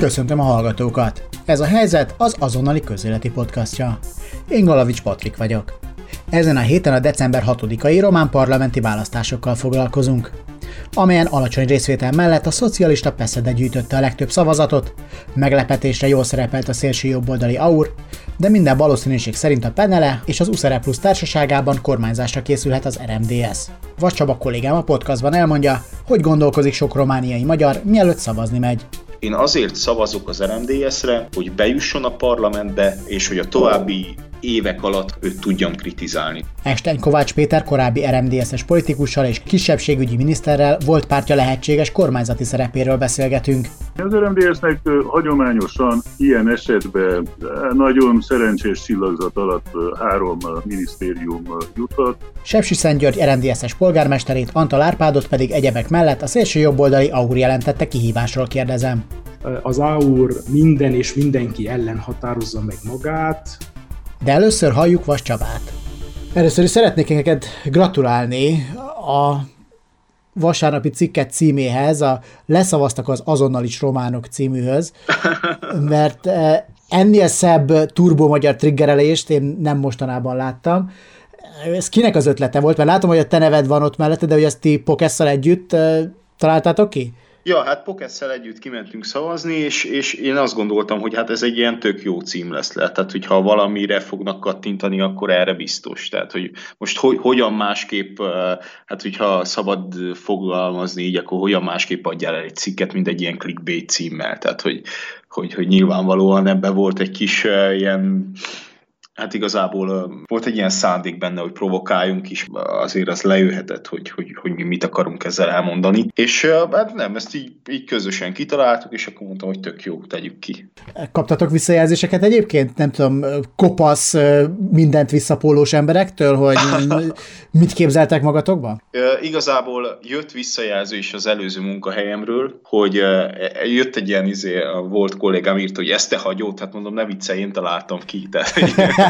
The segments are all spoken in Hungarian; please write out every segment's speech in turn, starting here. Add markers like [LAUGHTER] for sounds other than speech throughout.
Köszöntöm a hallgatókat! Ez a helyzet az azonnali közéleti podcastja. Én Galavics Patrik vagyok. Ezen a héten a december 6-ai román parlamenti választásokkal foglalkozunk, amelyen alacsony részvétel mellett a szocialista Peszede gyűjtötte a legtöbb szavazatot, meglepetésre jól szerepelt a szélső jobboldali AUR, de minden valószínűség szerint a Penele és az USZERE Plus társaságában kormányzásra készülhet az RMDS. Vagy Csaba kollégám a podcastban elmondja, hogy gondolkozik sok romániai magyar, mielőtt szavazni megy. Én azért szavazok az RMDS-re, hogy bejusson a parlamentbe, és hogy a további évek alatt őt tudjam kritizálni. Estein Kovács Péter korábbi RMDS-es politikussal és kisebbségügyi miniszterrel volt pártja lehetséges kormányzati szerepéről beszélgetünk. Az RMDS-nek hagyományosan ilyen esetben nagyon szerencsés csillagzat alatt három minisztérium juthat. Sepsi Szentgyörgy RMDS-es polgármesterét, Antal Árpádot pedig egyebek mellett a szélső jobboldali AUR jelentette kihívásról kérdezem. Az AUR minden és mindenki ellen határozza meg magát, de először halljuk Vas Csabát. Először is szeretnék neked gratulálni a vasárnapi cikket címéhez, a Leszavaztak az azonnal is románok címűhöz, [LAUGHS] mert eh, ennél szebb turbo magyar triggerelést én nem mostanában láttam. Ez kinek az ötlete volt? Mert látom, hogy a te neved van ott mellette, de hogy ezt ti Pokesszel együtt eh, találtátok ki? Ja, hát Pokesszel együtt kimentünk szavazni, és, és én azt gondoltam, hogy hát ez egy ilyen tök jó cím lesz le. Tehát, hogyha valamire fognak kattintani, akkor erre biztos. Tehát, hogy most hogy, hogyan másképp, hát hogyha szabad fogalmazni így, akkor hogyan másképp adjál el egy cikket, mint egy ilyen clickbait címmel. Tehát, hogy, hogy, hogy nyilvánvalóan ebbe volt egy kis ilyen hát igazából volt egy ilyen szándék benne, hogy provokáljunk is, azért az lejöhetett, hogy, hogy, hogy mi mit akarunk ezzel elmondani. És hát nem, ezt így, így közösen kitaláltuk, és akkor mondtam, hogy tök jó, tegyük ki. Kaptatok visszajelzéseket egyébként? Nem tudom, kopasz, mindent visszapólós emberektől, hogy [LAUGHS] mit képzeltek magatokban? Igazából jött visszajelzés az előző munkahelyemről, hogy jött egy ilyen izé, volt kollégám írt, hogy ezt te hagyod, hát mondom, ne viccelj, én találtam ki. Tehát, [LAUGHS]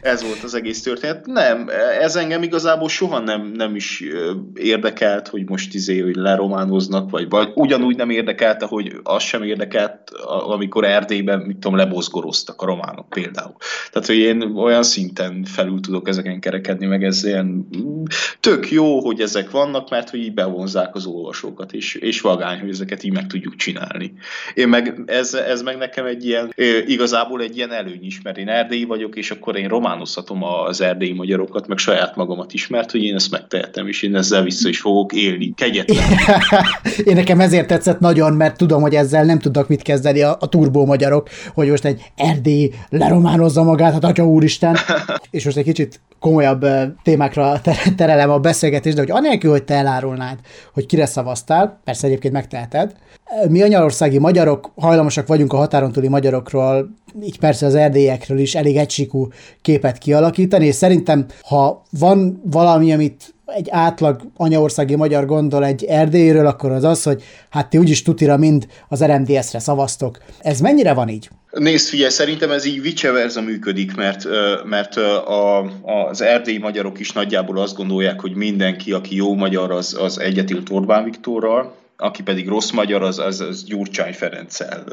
ez volt az egész történet. Nem, ez engem igazából soha nem, nem is érdekelt, hogy most izé, hogy lerománoznak, vagy, vagy ugyanúgy nem érdekelte, hogy az sem érdekelt, amikor Erdélyben, mit tudom, lebozgoroztak a románok például. Tehát, hogy én olyan szinten felül tudok ezeken kerekedni, meg ez ilyen tök jó, hogy ezek vannak, mert hogy így bevonzák az olvasókat, és, és vagány, hogy ezeket így meg tudjuk csinálni. Én meg, ez, ez meg nekem egy ilyen, igazából egy ilyen előny is, mert én erdélyi vagyok, és akkor én román románozhatom az erdélyi magyarokat, meg saját magamat is, mert hogy én ezt megtehetem, és én ezzel vissza is fogok élni. Kegyetlen. [LAUGHS] én nekem ezért tetszett nagyon, mert tudom, hogy ezzel nem tudnak mit kezdeni a, a turbó magyarok, hogy most egy erdély lerománozza magát, hát atya úristen. [LAUGHS] és most egy kicsit komolyabb témákra terelem a beszélgetést, de hogy anélkül, hogy te elárulnád, hogy kire szavaztál, persze egyébként megteheted, mi anyarországi magyarok hajlamosak vagyunk a határon túli magyarokról, így persze az erdélyekről is elég egysíkú képet kialakítani, és szerintem, ha van valami, amit egy átlag anyaországi magyar gondol egy Erdélyről, akkor az az, hogy hát ti úgyis tutira mind az RMDS-re szavaztok. Ez mennyire van így? Nézd, figyelj, szerintem ez így vice versa működik, mert, mert a, az erdélyi magyarok is nagyjából azt gondolják, hogy mindenki, aki jó magyar, az, az egyetült Orbán Viktorral, aki pedig rossz magyar, az, az, az Gyurcsány Ferenccel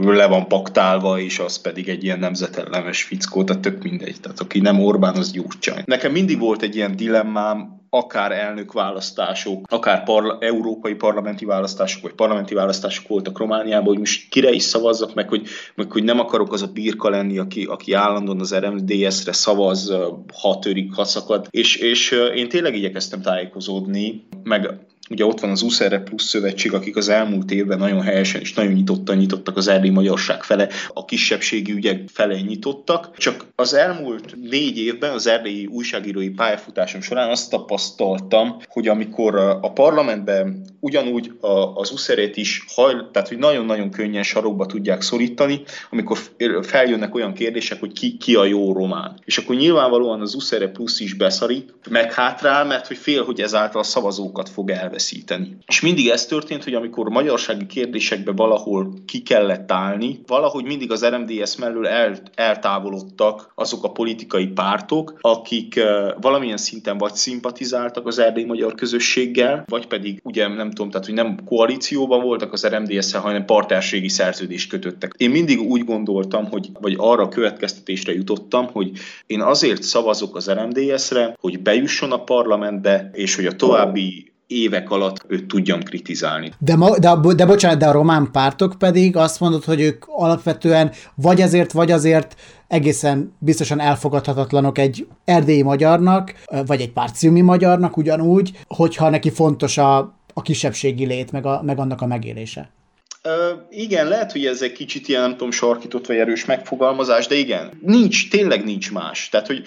le van paktálva, és az pedig egy ilyen nemzetellenes fickó, tehát tök mindegy. Tehát aki nem Orbán, az Gyurcsány. Nekem mindig volt egy ilyen dilemmám, akár elnökválasztások, akár parla- európai parlamenti választások, vagy parlamenti választások voltak Romániában, hogy most kire is szavazzak, meg hogy, meg hogy nem akarok az a birka lenni, aki, aki állandóan az RMDS-re szavaz, ha törik, ha szakad. És, és én tényleg igyekeztem tájékozódni, meg Ugye ott van az USZERE plusz szövetség, akik az elmúlt évben nagyon helyesen és nagyon nyitottan nyitottak az erdélyi magyarság fele, a kisebbségi ügyek fele nyitottak. Csak az elmúlt négy évben az erdélyi újságírói pályafutásom során azt tapasztaltam, hogy amikor a parlamentben ugyanúgy az USZERét is hajl, tehát hogy nagyon-nagyon könnyen sarokba tudják szorítani, amikor feljönnek olyan kérdések, hogy ki, ki a jó román. És akkor nyilvánvalóan az USZERE plusz is beszarít, meg hátrál, mert hogy fél, hogy ezáltal a szavazókat fog elvenni elveszíteni. És mindig ez történt, hogy amikor magyarsági kérdésekbe valahol ki kellett állni, valahogy mindig az RMDS mellől el, eltávolodtak azok a politikai pártok, akik valamilyen szinten vagy szimpatizáltak az erdélyi magyar közösséggel, vagy pedig ugye nem tudom, tehát hogy nem koalícióban voltak az RMDS-szel, hanem partnerségi szerződést kötöttek. Én mindig úgy gondoltam, hogy, vagy arra következtetésre jutottam, hogy én azért szavazok az RMDS-re, hogy bejusson a parlamentbe, és hogy a további évek alatt őt tudjam kritizálni. De, ma, de, de bocsánat, de a román pártok pedig azt mondod, hogy ők alapvetően vagy ezért, vagy azért egészen biztosan elfogadhatatlanok egy erdélyi magyarnak, vagy egy párciumi magyarnak ugyanúgy, hogyha neki fontos a, a kisebbségi lét, meg, a, meg annak a megélése. Uh, igen, lehet, hogy ez egy kicsit ilyen, nem tudom, sarkított vagy erős megfogalmazás, de igen, nincs, tényleg nincs más. Tehát, hogy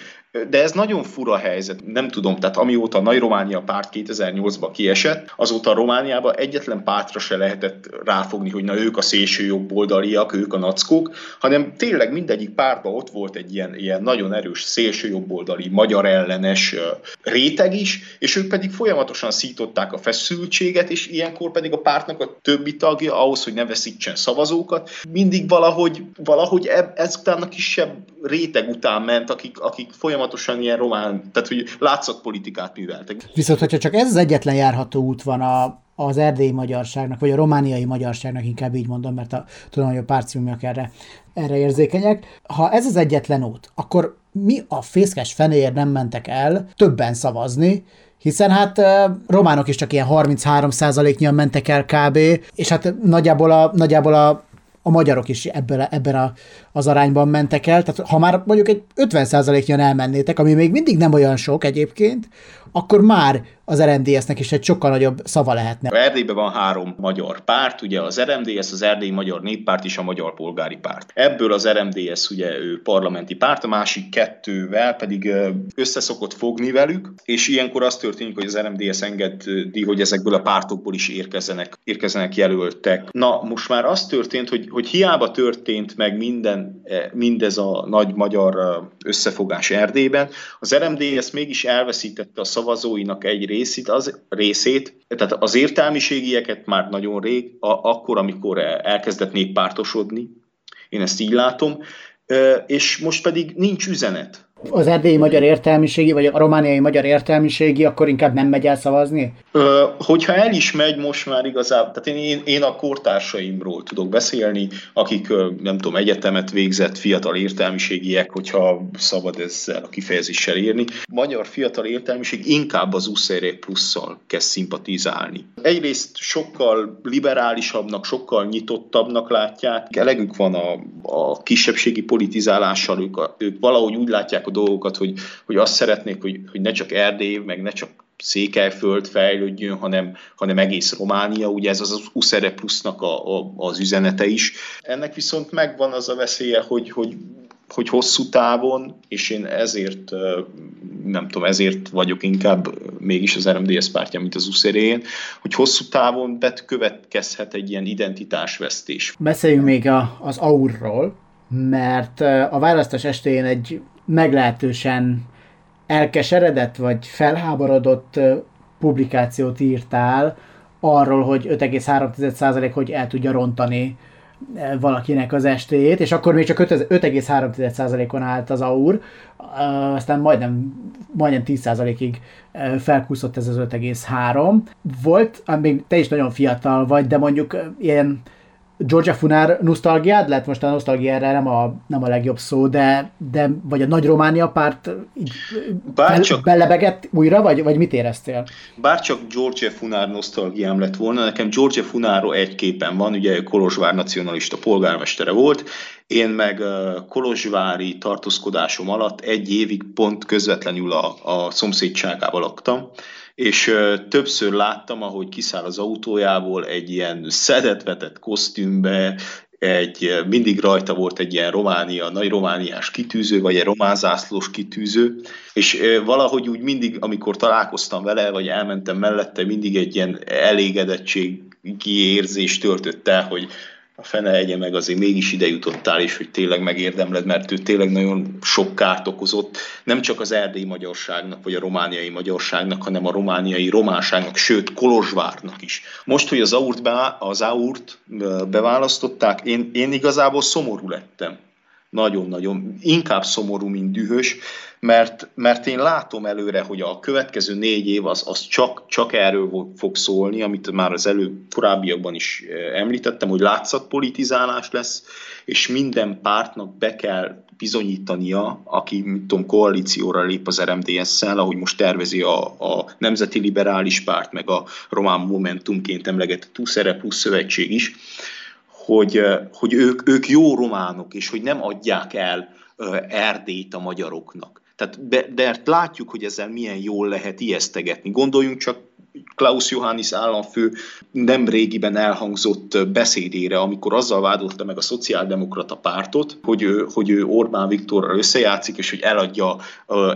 de ez nagyon fura helyzet, nem tudom, tehát amióta a Nagy Románia párt 2008-ban kiesett, azóta Romániában egyetlen pártra se lehetett ráfogni, hogy na ők a szélső jobboldaliak, ők a nackók, hanem tényleg mindegyik pártban ott volt egy ilyen, ilyen nagyon erős szélső jobboldali, magyar ellenes réteg is, és ők pedig folyamatosan szították a feszültséget, és ilyenkor pedig a pártnak a többi tagja ahhoz, hogy ne veszítsen szavazókat, mindig valahogy, valahogy ezután a kisebb réteg után ment, akik, akik folyamatosan folyamatosan ilyen román, tehát hogy politikát műveltek. Viszont, hogyha csak ez az egyetlen járható út van a, az erdélyi magyarságnak, vagy a romániai magyarságnak, inkább így mondom, mert a, tudom, hogy a párciumiak erre, erre érzékenyek. Ha ez az egyetlen út, akkor mi a fészkes fenéért nem mentek el többen szavazni, hiszen hát románok is csak ilyen 33%-nyian mentek el kb., és hát nagyjából a, nagyjából a a magyarok is ebben, ebben a, az arányban mentek el. Tehát ha már mondjuk egy 50%-nyian elmennétek, ami még mindig nem olyan sok egyébként, akkor már az RMDS-nek is egy sokkal nagyobb szava lehetne. Erdélyben van három magyar párt, ugye az RMDS, az Erdélyi Magyar Néppárt és a Magyar Polgári Párt. Ebből az RMDS ugye ő parlamenti párt, a másik kettővel pedig összeszokott fogni velük, és ilyenkor az történik, hogy az RMDS engedi, hogy ezekből a pártokból is érkezzenek, érkezzenek jelöltek. Na, most már az történt, hogy, hogy hiába történt meg minden, e, mindez a nagy magyar összefogás Erdélyben, az RMDS mégis elveszítette a szavazóinak egy részét, az, részét, tehát az értelmiségieket már nagyon rég, a, akkor, amikor elkezdett néppártosodni, én ezt így látom, és most pedig nincs üzenet az erdélyi magyar értelmiségi, vagy a romániai magyar értelmiségi, akkor inkább nem megy el szavazni? Ö, hogyha el is megy most már igazából, tehát én, én a kortársaimról tudok beszélni, akik nem tudom, egyetemet végzett fiatal értelmiségiek, hogyha szabad ezzel a kifejezéssel írni. Magyar fiatal értelmiség inkább az USZR plusszal kezd szimpatizálni. Egyrészt sokkal liberálisabbnak, sokkal nyitottabbnak látják, elegük van a, a kisebbségi politizálással, ők, a, ők valahogy úgy látják a dolgokat, hogy, hogy azt szeretnék, hogy, hogy ne csak Erdély, meg ne csak Székelyföld fejlődjön, hanem, hanem egész Románia, ugye ez az USZERE plusznak a, a, az üzenete is. Ennek viszont megvan az a veszélye, hogy, hogy hogy hosszú távon, és én ezért, nem tudom, ezért vagyok inkább mégis az RMDS pártja, mint az USZR-én, hogy hosszú távon betkövetkezhet egy ilyen identitásvesztés. Beszéljünk még a, az aurról, mert a választás estén egy meglehetősen elkeseredett vagy felháborodott publikációt írtál arról, hogy 5,3% hogy el tudja rontani valakinek az estéjét, és akkor még csak 5,3%-on állt az AUR, aztán majdnem, majdnem 10%-ig felkúszott ez az 5,3. Volt, még te is nagyon fiatal vagy, de mondjuk ilyen Georgia Funár nosztalgiád lett? Most a erre nem a, nem a legjobb szó, de, de vagy a Nagy Románia párt Bárcsak, belebegett újra, vagy, vagy mit éreztél? Bárcsak Georgia Funár nosztalgiám lett volna, nekem Georgia Funáró egy képen van, ugye Kolozsvár nacionalista polgármestere volt, én meg Kolozsvári tartózkodásom alatt egy évig pont közvetlenül a, a szomszédságában laktam, és többször láttam, ahogy kiszáll az autójából egy ilyen szedetvetett kosztümbe, egy, mindig rajta volt egy ilyen Románia, nagy romániás kitűző, vagy egy romázászlós kitűző, és valahogy úgy mindig, amikor találkoztam vele, vagy elmentem mellette, mindig egy ilyen elégedettségi érzés töltött el, hogy a fene egye meg azért mégis ide jutottál, és hogy tényleg megérdemled, mert ő tényleg nagyon sok kárt okozott, nem csak az erdélyi magyarságnak, vagy a romániai magyarságnak, hanem a romániai románságnak, sőt Kolozsvárnak is. Most, hogy az Aurt, be, az Aurt beválasztották, én, én igazából szomorú lettem nagyon-nagyon, inkább szomorú, mint dühös, mert, mert én látom előre, hogy a következő négy év az, az csak, csak erről fog szólni, amit már az elő korábbiakban is eh, említettem, hogy látszatpolitizálás lesz, és minden pártnak be kell bizonyítania, aki, mit tudom, koalícióra lép az RMDS-szel, ahogy most tervezi a, a Nemzeti Liberális Párt, meg a Román Momentumként emlegetett Tuszere plusz szövetség is, hogy, hogy ők, ők jó románok, és hogy nem adják el Erdélyt a magyaroknak. Tehát de, látjuk, hogy ezzel milyen jól lehet ijesztegetni. Gondoljunk csak Klaus Johannis államfő nem régiben elhangzott beszédére, amikor azzal vádolta meg a szociáldemokrata pártot, hogy ő, hogy ő Orbán Viktorral összejátszik, és hogy eladja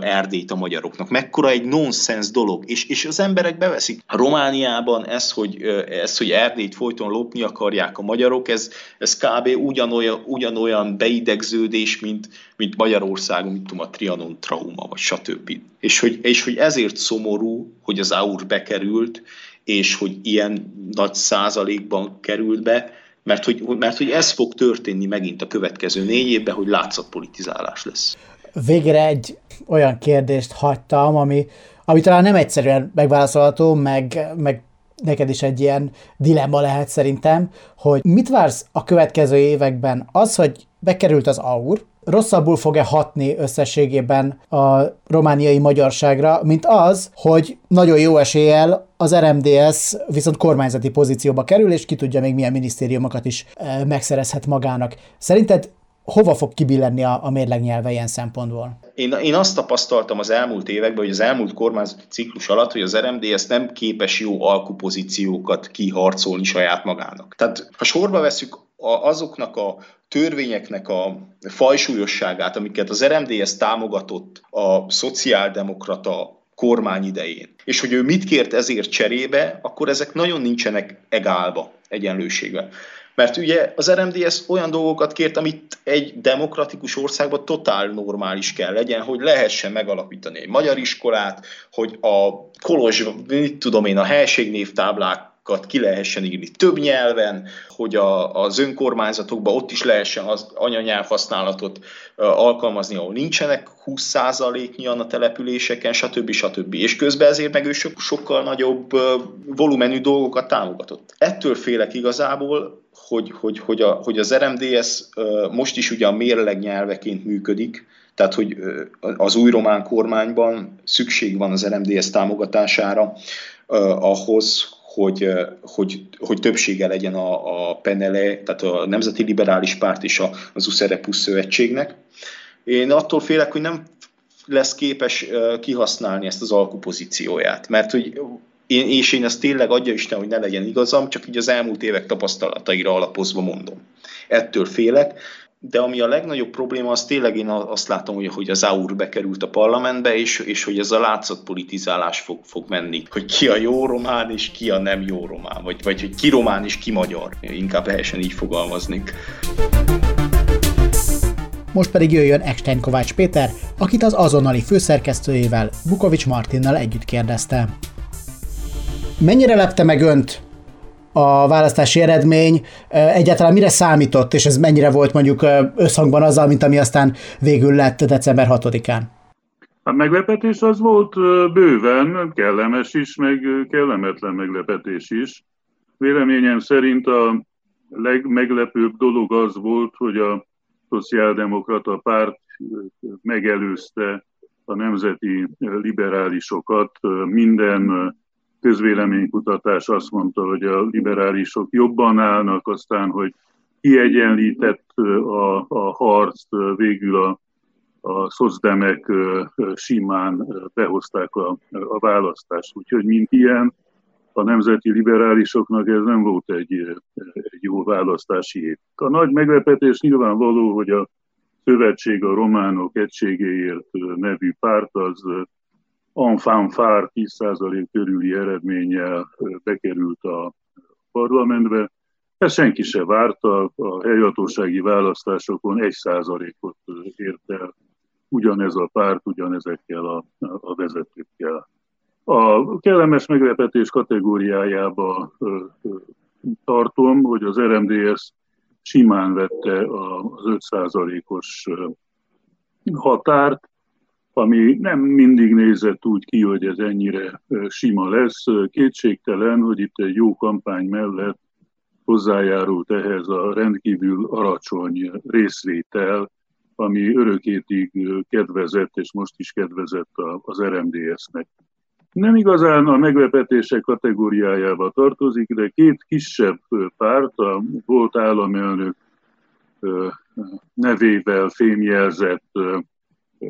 Erdélyt a magyaroknak. Mekkora egy nonsens dolog, és, és az emberek beveszik. Romániában ez, hogy, ez, hogy Erdélyt folyton lopni akarják a magyarok, ez, ez kb. ugyanolyan, ugyanolyan beidegződés, mint, mint Magyarországon, mint tudom, a Trianon trauma, vagy stb. És hogy, és hogy ezért szomorú, hogy az AUR bekerült, és hogy ilyen nagy százalékban került be, mert hogy, mert hogy ez fog történni megint a következő négy évben, hogy látszatpolitizálás lesz. Végre egy olyan kérdést hagytam, ami, ami talán nem egyszerűen megválaszolható, meg, meg neked is egy ilyen dilemma lehet szerintem, hogy mit vársz a következő években? Az, hogy bekerült az AUR, rosszabbul fog-e hatni összességében a romániai magyarságra, mint az, hogy nagyon jó eséllyel az RMDS viszont kormányzati pozícióba kerül, és ki tudja még milyen minisztériumokat is e, megszerezhet magának. Szerinted hova fog kibillenni a, a mérlegnyelve ilyen szempontból? Én, én azt tapasztaltam az elmúlt években, hogy az elmúlt kormányzati ciklus alatt, hogy az RMDS nem képes jó alkupozíciókat kiharcolni saját magának. Tehát ha sorba veszük azoknak a törvényeknek a fajsúlyosságát, amiket az RMDS támogatott a szociáldemokrata kormány idején, és hogy ő mit kért ezért cserébe, akkor ezek nagyon nincsenek egálba, egyenlőségben. Mert ugye az RMDS olyan dolgokat kért, amit egy demokratikus országban totál normális kell legyen, hogy lehessen megalapítani egy magyar iskolát, hogy a Kolozs, mit tudom én, a helységnévtáblák ki lehessen írni több nyelven, hogy a, az önkormányzatokban ott is lehessen az anyanyelv használatot alkalmazni, ahol nincsenek 20%-nyian a településeken, stb. stb. És közben ezért meg ő so, sokkal nagyobb volumenű dolgokat támogatott. Ettől félek igazából, hogy, hogy, hogy, a, hogy az RMDS most is ugyan mérleg nyelveként működik, tehát hogy az új román kormányban szükség van az RMDS támogatására ahhoz, hogy, hogy, hogy többsége legyen a, a Penele, tehát a Nemzeti Liberális Párt és az Uszerepusz Szövetségnek. Én attól félek, hogy nem lesz képes kihasználni ezt az alkupozícióját, mert hogy én, és én ezt tényleg adja Isten, hogy ne legyen igazam, csak így az elmúlt évek tapasztalataira alapozva mondom. Ettől félek, de ami a legnagyobb probléma, az tényleg én azt látom, hogy, hogy az AUR bekerült a parlamentbe, és, és hogy ez a látszat politizálás fog, fog menni. Hogy ki a jó román, és ki a nem jó román, vagy, vagy hogy ki román, és ki magyar. Inkább helyesen így fogalmaznék. Most pedig jöjjön Ekstein Kovács Péter, akit az azonnali főszerkesztőjével, Bukovics Martinnal együtt kérdezte. Mennyire lepte meg önt a választási eredmény egyáltalán mire számított, és ez mennyire volt mondjuk összhangban azzal, mint ami aztán végül lett december 6-án? A meglepetés az volt bőven, kellemes is, meg kellemetlen meglepetés is. Véleményem szerint a legmeglepőbb dolog az volt, hogy a szociáldemokrata párt megelőzte a nemzeti liberálisokat minden közvéleménykutatás azt mondta, hogy a liberálisok jobban állnak, aztán, hogy kiegyenlített a, a harc, végül a, a szozdemek simán behozták a, a választást. Úgyhogy mint ilyen, a nemzeti liberálisoknak ez nem volt egy, egy jó választási év. A nagy meglepetés nyilvánvaló, hogy a Szövetség a Románok Egységéért nevű párt az enfant fár 10% körüli eredménnyel bekerült a parlamentbe. Ezt senki se várta, a helyhatósági választásokon egy százalékot ért el ugyanez a párt, ugyanezekkel a, a vezetőkkel. A kellemes meglepetés kategóriájába tartom, hogy az RMDS simán vette az 5%-os határt, ami nem mindig nézett úgy ki, hogy ez ennyire sima lesz. Kétségtelen, hogy itt egy jó kampány mellett hozzájárult ehhez a rendkívül alacsony részvétel, ami örökétig kedvezett, és most is kedvezett az RMDS-nek. Nem igazán a meglepetések kategóriájába tartozik, de két kisebb párt, a volt államelnök nevével fémjelzett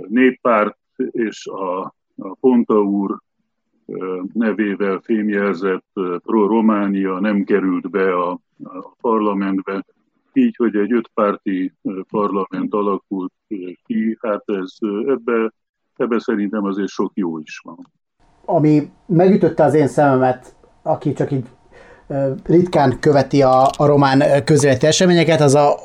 néppárt és a, a Ponta úr nevével fémjelzett pro-Románia nem került be a, a parlamentbe, így, hogy egy ötpárti parlament alakult ki, hát ez ebbe, ebbe szerintem azért sok jó is van. Ami megütötte az én szememet, aki csak így ritkán követi a, a román közéleti eseményeket, az a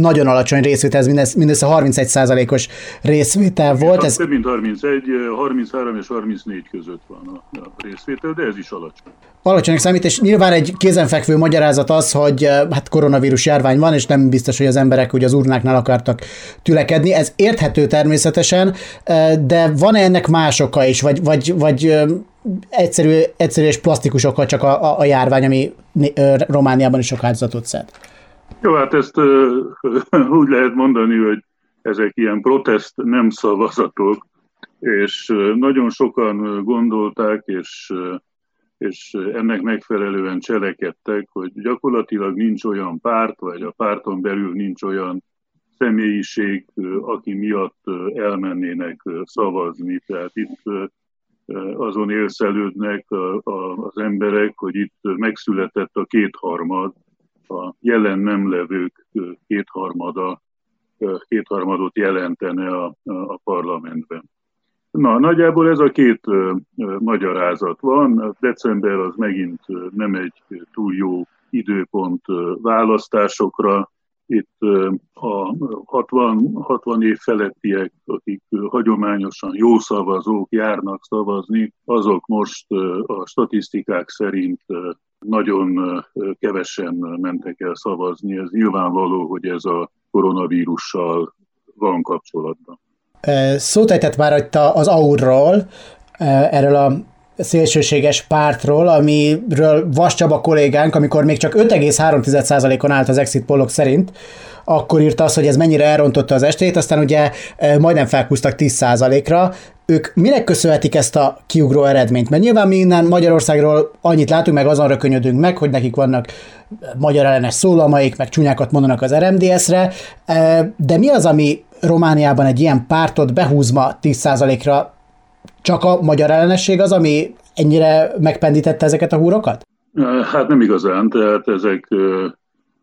nagyon alacsony részvétel, ez mindössze 31%-os részvétel volt. Ez több mint 31, 33 és 34 között van a, a részvétel, de ez is alacsony. Alacsonynak számít, és nyilván egy kézenfekvő magyarázat az, hogy hát koronavírus járvány van, és nem biztos, hogy az emberek ugye az urnáknál akartak tülekedni. Ez érthető természetesen, de van-e ennek más oka is, vagy, vagy, vagy egyszerű, egyszerű és plastikus oka csak a, a, a járvány, ami Romániában is sok áldozatot szed? Jó, hát ezt [LAUGHS] úgy lehet mondani, hogy ezek ilyen protest nem szavazatok, és nagyon sokan gondolták, és, és ennek megfelelően cselekedtek, hogy gyakorlatilag nincs olyan párt, vagy a párton belül nincs olyan személyiség, aki miatt elmennének szavazni. Tehát itt azon élszelődnek az emberek, hogy itt megszületett a kétharmad, a jelen nem levők kétharmada, kétharmadot jelentene a, a parlamentben. Na, nagyjából ez a két magyarázat van. December az megint nem egy túl jó időpont választásokra. Itt a 60, 60 év felettiek, akik hagyományosan jó szavazók járnak szavazni, azok most a statisztikák szerint nagyon kevesen mentek el szavazni. Ez nyilvánvaló, hogy ez a koronavírussal van kapcsolatban. Szót ejtett már az aurról, erről a szélsőséges pártról, amiről Vas Csaba kollégánk, amikor még csak 5,3%-on állt az exit pollok szerint, akkor írta azt, hogy ez mennyire elrontotta az estét, aztán ugye majdnem felkúztak 10%-ra. Ők minek köszönhetik ezt a kiugró eredményt? Mert nyilván mi innen Magyarországról annyit látunk, meg azon rökönyödünk meg, hogy nekik vannak magyar ellenes szólamaik, meg csúnyákat mondanak az RMDS-re, de mi az, ami Romániában egy ilyen pártot behúzma 10%-ra csak a magyar ellenesség az, ami ennyire megpendítette ezeket a húrokat? Hát nem igazán, tehát ezek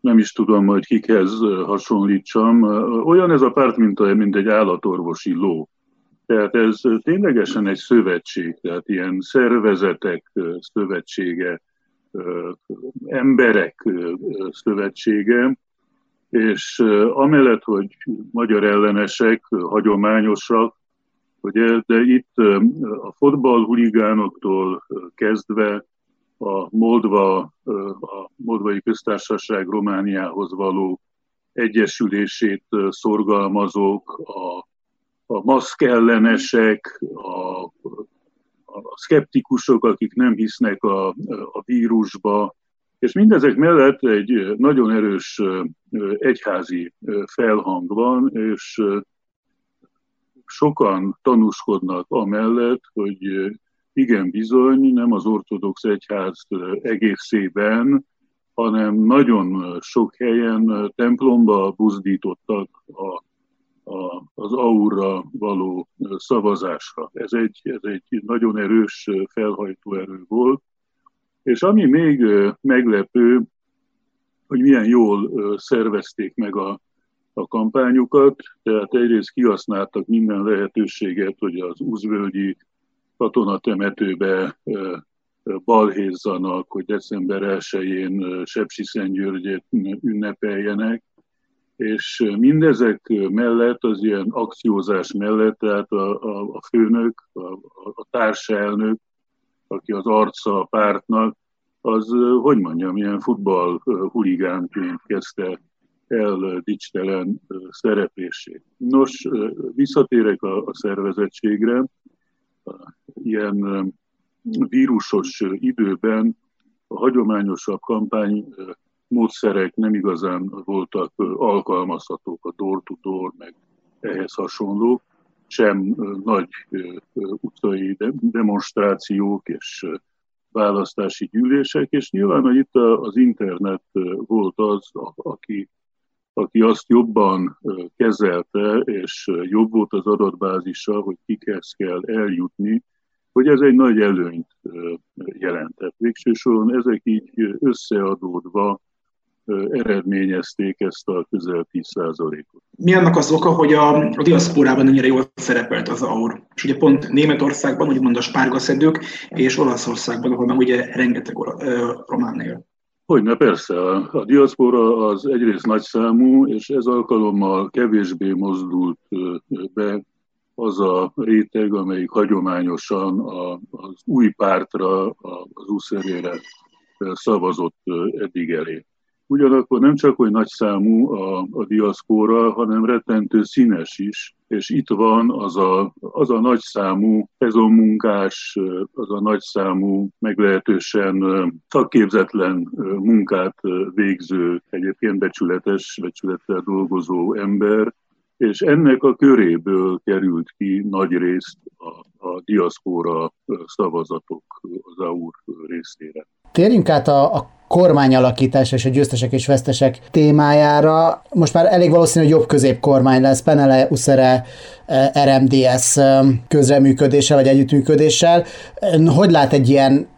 nem is tudom, hogy kikhez hasonlítsam. Olyan ez a párt, mint, a, mint egy állatorvosi ló. Tehát ez ténylegesen egy szövetség, tehát ilyen szervezetek szövetsége, emberek szövetsége, és amellett, hogy magyar ellenesek, hagyományosak, Ugye, de itt a fotballhuligánoktól kezdve a Moldva, a Moldvai Köztársaság Romániához való egyesülését szorgalmazók, a, a maszkellenesek, a, a szkeptikusok, akik nem hisznek a, a vírusba, és mindezek mellett egy nagyon erős egyházi felhang van, és sokan tanúskodnak amellett, hogy igen bizony, nem az ortodox egyház egészében, hanem nagyon sok helyen templomba buzdítottak a, a, az aura való szavazásra. Ez egy, ez egy nagyon erős felhajtó erő volt. És ami még meglepő, hogy milyen jól szervezték meg a a kampányukat, tehát egyrészt kihasználtak minden lehetőséget, hogy az uzvölgyi katonatemetőbe balhézzanak, hogy december 1-én Sepsiszentgyörgyet ünnepeljenek, és mindezek mellett, az ilyen akciózás mellett, tehát a, a, a főnök, a, a társelnök, aki az arca a pártnak, az, hogy mondjam, ilyen futball huligánként kezdte el dicstelen szereplését. Nos, visszatérek a, a szervezettségre. Ilyen vírusos időben a hagyományosabb kampány módszerek nem igazán voltak alkalmazhatók, a door-to-door, meg ehhez hasonló, sem nagy utcai demonstrációk és választási gyűlések, és nyilván, itt az internet volt az, aki, aki azt jobban kezelte, és jobb volt az adatbázisa, hogy kikhez kell eljutni, hogy ez egy nagy előnyt jelentett. Végső soron ezek így összeadódva eredményezték ezt a közel 10%-ot. Mi annak az oka, hogy a, a diaszporában ennyire jól szerepelt az AUR? És ugye pont Németországban, úgymond a spárgaszedők, és Olaszországban, ahol meg ugye rengeteg román él. Hogyne, persze. A, diaszpora az egyrészt nagyszámú, és ez alkalommal kevésbé mozdult be az a réteg, amelyik hagyományosan az új pártra, az úszerére szavazott eddig elé. Ugyanakkor nem csak, hogy nagy számú a, a diaszpóra, hanem rettentő színes is, és itt van az a, az a nagy számú munkás, az a nagy számú, meglehetősen szakképzetlen munkát végző, egyébként becsületes, becsülettel dolgozó ember, és ennek a köréből került ki nagy részt a, a diaszpóra szavazatok az AUR részére. Térjünk át a, a kormányalakítás és a győztesek és vesztesek témájára. Most már elég valószínű, hogy jobb középkormány lesz, Penele, Uszere, eh, RMDS közreműködéssel vagy együttműködéssel. Hogy lát egy ilyen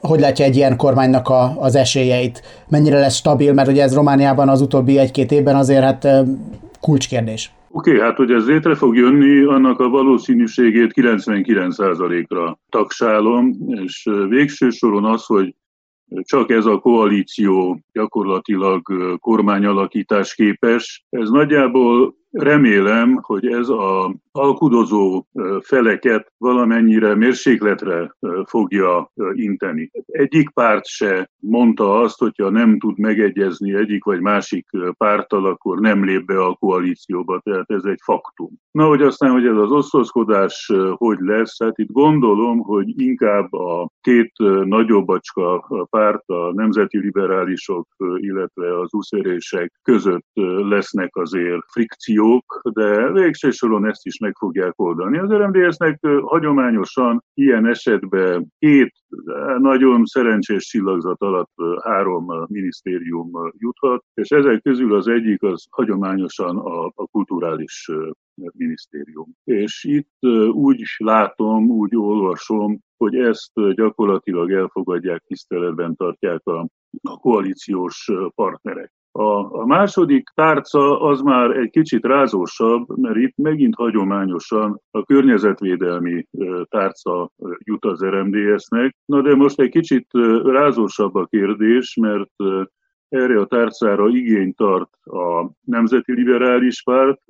hogy látja egy ilyen kormánynak a, az esélyeit? Mennyire lesz stabil, mert ugye ez Romániában az utóbbi egy-két évben azért hát kulcskérdés. Oké, okay, hát hogy ez létre fog jönni, annak a valószínűségét 99%-ra tagsálom, és végső soron az, hogy csak ez a koalíció gyakorlatilag kormányalakítás képes. Ez nagyjából Remélem, hogy ez a alkudozó feleket valamennyire mérsékletre fogja inteni. Egyik párt se mondta azt, hogyha nem tud megegyezni egyik vagy másik párttal, akkor nem lép be a koalícióba, tehát ez egy faktum. Na, hogy aztán, hogy ez az osztozkodás hogy lesz, hát itt gondolom, hogy inkább a két nagyobbacska párt, a nemzeti liberálisok, illetve az uszerések között lesznek azért frikció, jók, de végső soron ezt is meg fogják oldani. Az RMDS-nek hagyományosan ilyen esetben két nagyon szerencsés csillagzat alatt három minisztérium juthat, és ezek közül az egyik az hagyományosan a, a kulturális minisztérium. És itt úgy látom, úgy olvasom, hogy ezt gyakorlatilag elfogadják, tiszteletben tartják a, a koalíciós partnerek. A, a második tárca az már egy kicsit rázósabb, mert itt megint hagyományosan a környezetvédelmi tárca jut az RMDS-nek. Na de most egy kicsit rázósabb a kérdés, mert erre a tárcára igény tart a Nemzeti Liberális Párt.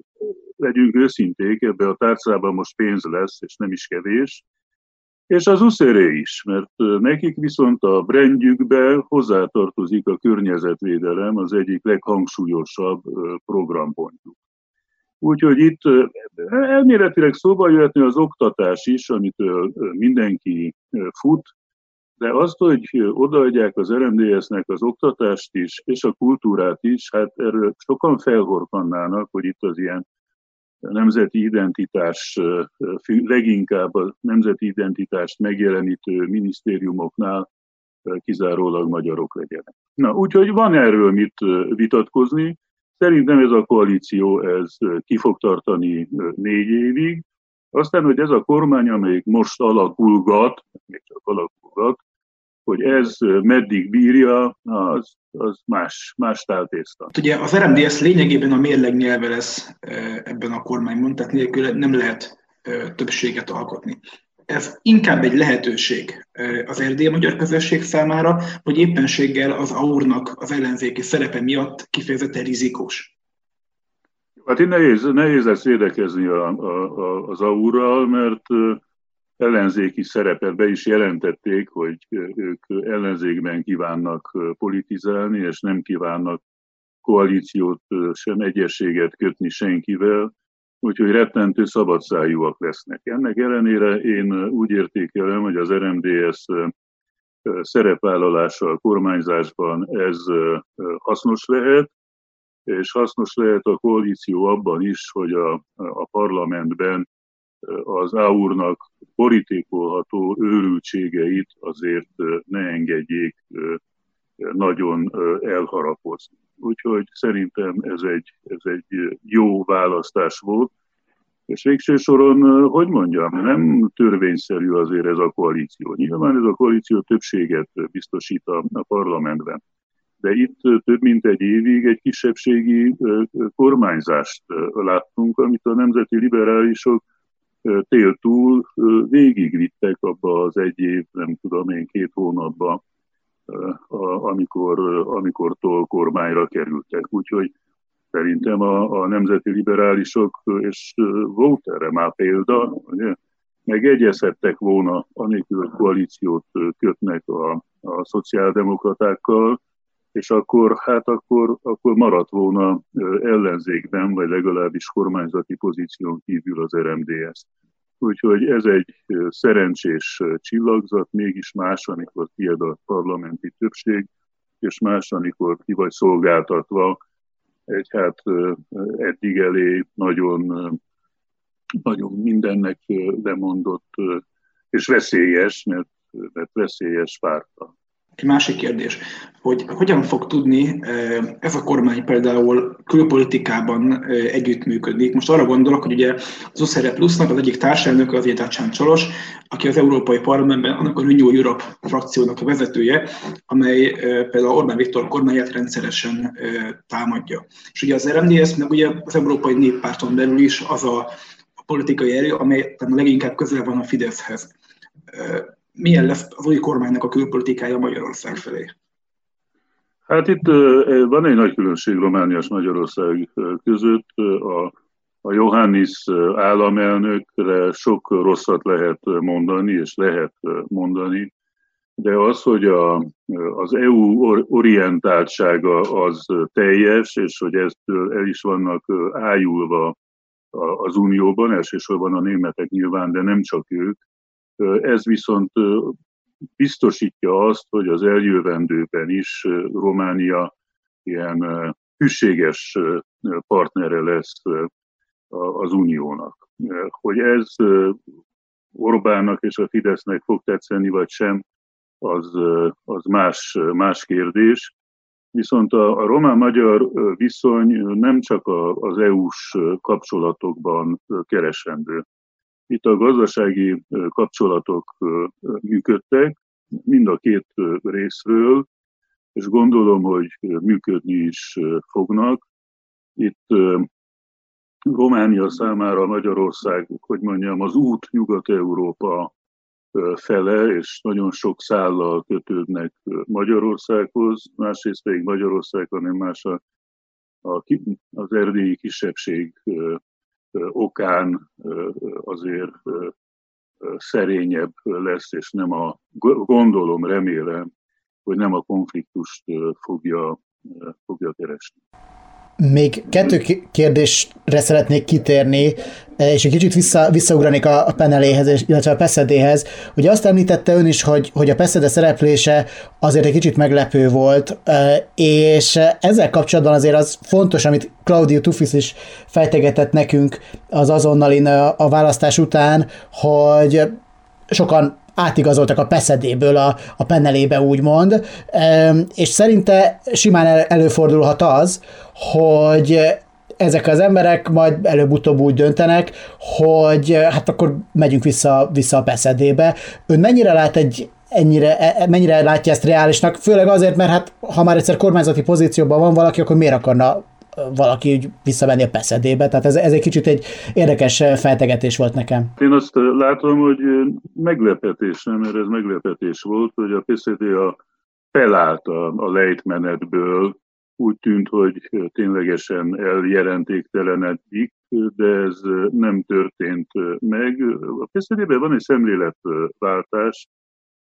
Legyünk őszinték, ebbe a tárcában most pénz lesz, és nem is kevés és az uszeré is, mert nekik viszont a brandjükbe hozzátartozik a környezetvédelem, az egyik leghangsúlyosabb programpontjuk. Úgyhogy itt elméletileg szóba jöhetni az oktatás is, amitől mindenki fut, de azt, hogy odaadják az RMDS-nek az oktatást is, és a kultúrát is, hát erről sokan felhorkannának, hogy itt az ilyen nemzeti identitás, leginkább a nemzeti identitást megjelenítő minisztériumoknál kizárólag magyarok legyenek. Na, úgyhogy van erről mit vitatkozni. Szerintem ez a koalíció ez ki fog tartani négy évig. Aztán, hogy ez a kormány, amelyik most alakulgat, még csak alakulgat, hogy ez meddig bírja, az, az más, más táltészta. Ugye az RMDS lényegében a mérleg nyelve lesz ebben a kormányban, tehát nélkül nem lehet többséget alkotni. ez inkább egy lehetőség az erdély magyar közösség számára, vagy éppenséggel az aurnak az ellenzéki szerepe miatt kifejezetten rizikós? Hát én nehéz, nehéz lesz védekezni a, a, a, az aurral, mert ellenzéki szerepet be is jelentették, hogy ők ellenzékben kívánnak politizálni, és nem kívánnak koalíciót, sem egyességet kötni senkivel, úgyhogy rettentő szabadszájúak lesznek. Ennek ellenére én úgy értékelem, hogy az RMDS szerepvállalása kormányzásban ez hasznos lehet, és hasznos lehet a koalíció abban is, hogy a, a parlamentben az AUR-nak borítékolható őrültségeit azért ne engedjék nagyon elharapozni. Úgyhogy szerintem ez egy, ez egy jó választás volt, és végső soron, hogy mondjam, nem törvényszerű azért ez a koalíció. Nyilván ez a koalíció többséget biztosít a, a parlamentben. De itt több mint egy évig egy kisebbségi kormányzást láttunk, amit a nemzeti liberálisok tél túl végigvittek abba az egy év, nem tudom én, két hónapban, amikor, amikor toll kormányra kerültek. Úgyhogy szerintem a, a nemzeti liberálisok, és volt erre már példa, ugye, megegyezhettek volna, anélkül, hogy koalíciót kötnek a, a szociáldemokratákkal, és akkor, hát akkor, akkor maradt volna ellenzékben, vagy legalábbis kormányzati pozíción kívül az RMDS. Úgyhogy ez egy szerencsés csillagzat, mégis más, amikor tiéd a parlamenti többség, és más, amikor ki vagy szolgáltatva egy hát eddig elé nagyon, nagyon mindennek lemondott, és veszélyes, mert, mert veszélyes párta. Egy másik kérdés, hogy hogyan fog tudni ez a kormány például külpolitikában együttműködni. Most arra gondolok, hogy ugye az Uszere Plusznak az egyik társelnök az Étácsán Csolos, aki az Európai Parlamentben annak a Renew Europe frakciónak a vezetője, amely például Orbán Viktor kormányát rendszeresen támadja. És ugye az RMDS, meg ugye az Európai Néppárton belül is az a, politikai erő, amely leginkább közel van a Fideszhez milyen lesz az új kormánynak a külpolitikája Magyarország felé? Hát itt van egy nagy különbség Románia és Magyarország között. A, a Johannis államelnökre sok rosszat lehet mondani, és lehet mondani, de az, hogy a, az EU orientáltsága az teljes, és hogy ezt el is vannak ájulva az Unióban, elsősorban a németek nyilván, de nem csak ők, ez viszont biztosítja azt, hogy az eljövendőben is Románia ilyen hűséges partnere lesz az Uniónak. Hogy ez Orbánnak és a Fidesznek fog tetszeni, vagy sem, az, az más, más kérdés. Viszont a, a román-magyar viszony nem csak az EU-s kapcsolatokban keresendő. Itt a gazdasági kapcsolatok működtek, mind a két részről, és gondolom, hogy működni is fognak. Itt Románia számára Magyarország, hogy mondjam, az út Nyugat-Európa fele, és nagyon sok szállal kötődnek Magyarországhoz, másrészt pedig Magyarország, hanem más a, a, az erdélyi kisebbség okán azért szerényebb lesz, és nem a, gondolom, remélem, hogy nem a konfliktust fogja, fogja keresni. Még kettő kérdésre szeretnék kitérni, eh, és egy kicsit vissza, visszaugranék a Peneléhez, illetve a Peszedéhez. Ugye azt említette ön is, hogy, hogy a Peszede szereplése azért egy kicsit meglepő volt, eh, és ezzel kapcsolatban azért az fontos, amit Claudio Tufis is fejtegetett nekünk az azonnalin a, a választás után, hogy sokan átigazoltak a peszedéből a, a pennelébe, úgymond, és szerinte simán előfordulhat az, hogy ezek az emberek majd előbb-utóbb úgy döntenek, hogy hát akkor megyünk vissza, vissza a peszedébe. Ön mennyire lát egy ennyire, e, e, mennyire látja ezt reálisnak, főleg azért, mert hát ha már egyszer kormányzati pozícióban van valaki, akkor miért akarna valaki úgy visszamenni a peszedébe, tehát ez, ez egy kicsit egy érdekes feltegetés volt nekem. Én azt látom, hogy meglepetés, nem, mert ez meglepetés volt, hogy a PCD a felállt a, a lejtmenetből, úgy tűnt, hogy ténylegesen eljelentéktelenedik, de ez nem történt meg. A pcd van egy szemléletváltás,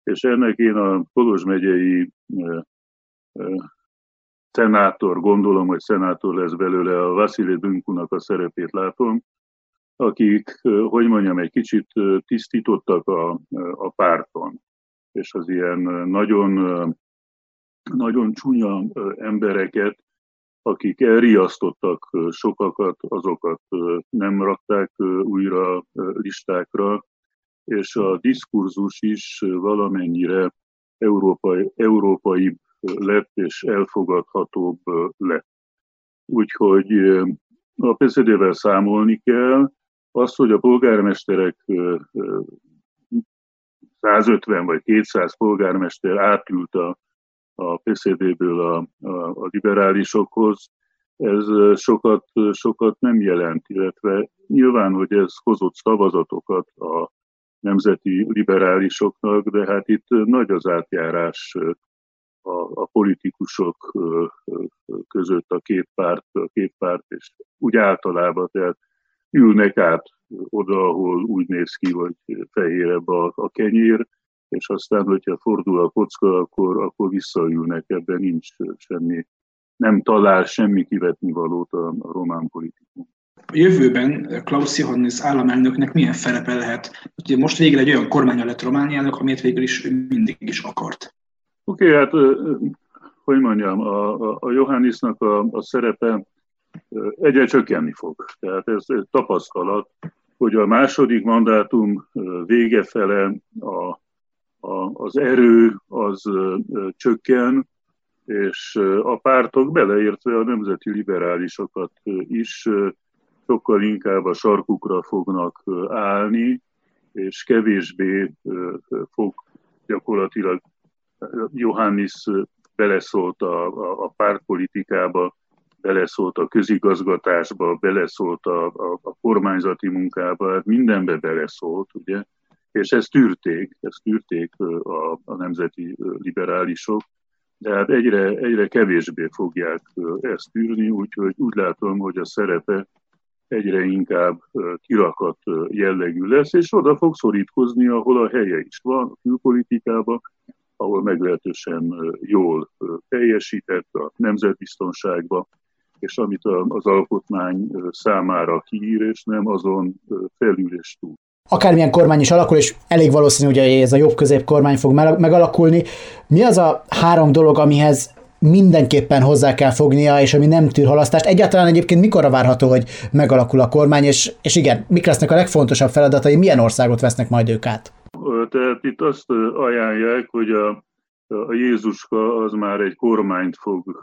és ennek én a Kolozs megyei szenátor, gondolom, hogy szenátor lesz belőle, a Vasili Dünkunak a szerepét látom, akik, hogy mondjam, egy kicsit tisztítottak a, a párton, és az ilyen nagyon, nagyon csúnya embereket, akik elriasztottak sokakat, azokat nem rakták újra listákra, és a diskurzus is valamennyire európai, európai lett és elfogadhatóbb lett. Úgyhogy a pcd számolni kell. Az, hogy a polgármesterek 150 vagy 200 polgármester átült a, a PCD-ből a, a, a liberálisokhoz, ez sokat, sokat nem jelent, illetve nyilván, hogy ez hozott szavazatokat a nemzeti liberálisoknak, de hát itt nagy az átjárás a, a politikusok között a két párt, a két párt, és úgy általában, tehát ülnek át oda, ahol úgy néz ki, hogy fehérebb a, a kenyér, és aztán, hogyha fordul a kocka, akkor, akkor visszaülnek, ebben nincs semmi, nem talál semmi kivetni valót a, a román politikum. A jövőben Klaus Johannes államelnöknek milyen szerepe lehet? Ugye most végre egy olyan kormánya lett Romániának, amit végül is mindig is akart. Oké, okay, hát hogy mondjam, a, a Johannisnak a, a szerepe egyre csökkenni fog. Tehát ez, tapasztalat, hogy a második mandátum vége fele a, a, az erő az csökken, és a pártok beleértve a nemzeti liberálisokat is sokkal inkább a sarkukra fognak állni, és kevésbé fog gyakorlatilag Johannis beleszólt a, a, a pártpolitikába, beleszólt a közigazgatásba, beleszólt a, a, a kormányzati munkába, hát mindenbe beleszólt, ugye, és ezt tűrték, ezt tűrték a, a nemzeti liberálisok, de hát egyre, egyre kevésbé fogják ezt tűrni, úgyhogy úgy látom, hogy a szerepe egyre inkább kirakat jellegű lesz, és oda fog szorítkozni, ahol a helye is van, a külpolitikában, ahol meglehetősen jól teljesített a nemzetbiztonságba, és amit az alkotmány számára kiír, és nem azon felül és túl. Akármilyen kormány is alakul, és elég valószínű, hogy ez a jobb-közép kormány fog megalakulni. Mi az a három dolog, amihez mindenképpen hozzá kell fognia, és ami nem tűr halasztást. Egyáltalán egyébként mikorra várható, hogy megalakul a kormány, és, és igen, mik lesznek a legfontosabb feladatai, milyen országot vesznek majd ők át? Tehát itt azt ajánlják, hogy a, a Jézuska az már egy kormányt fog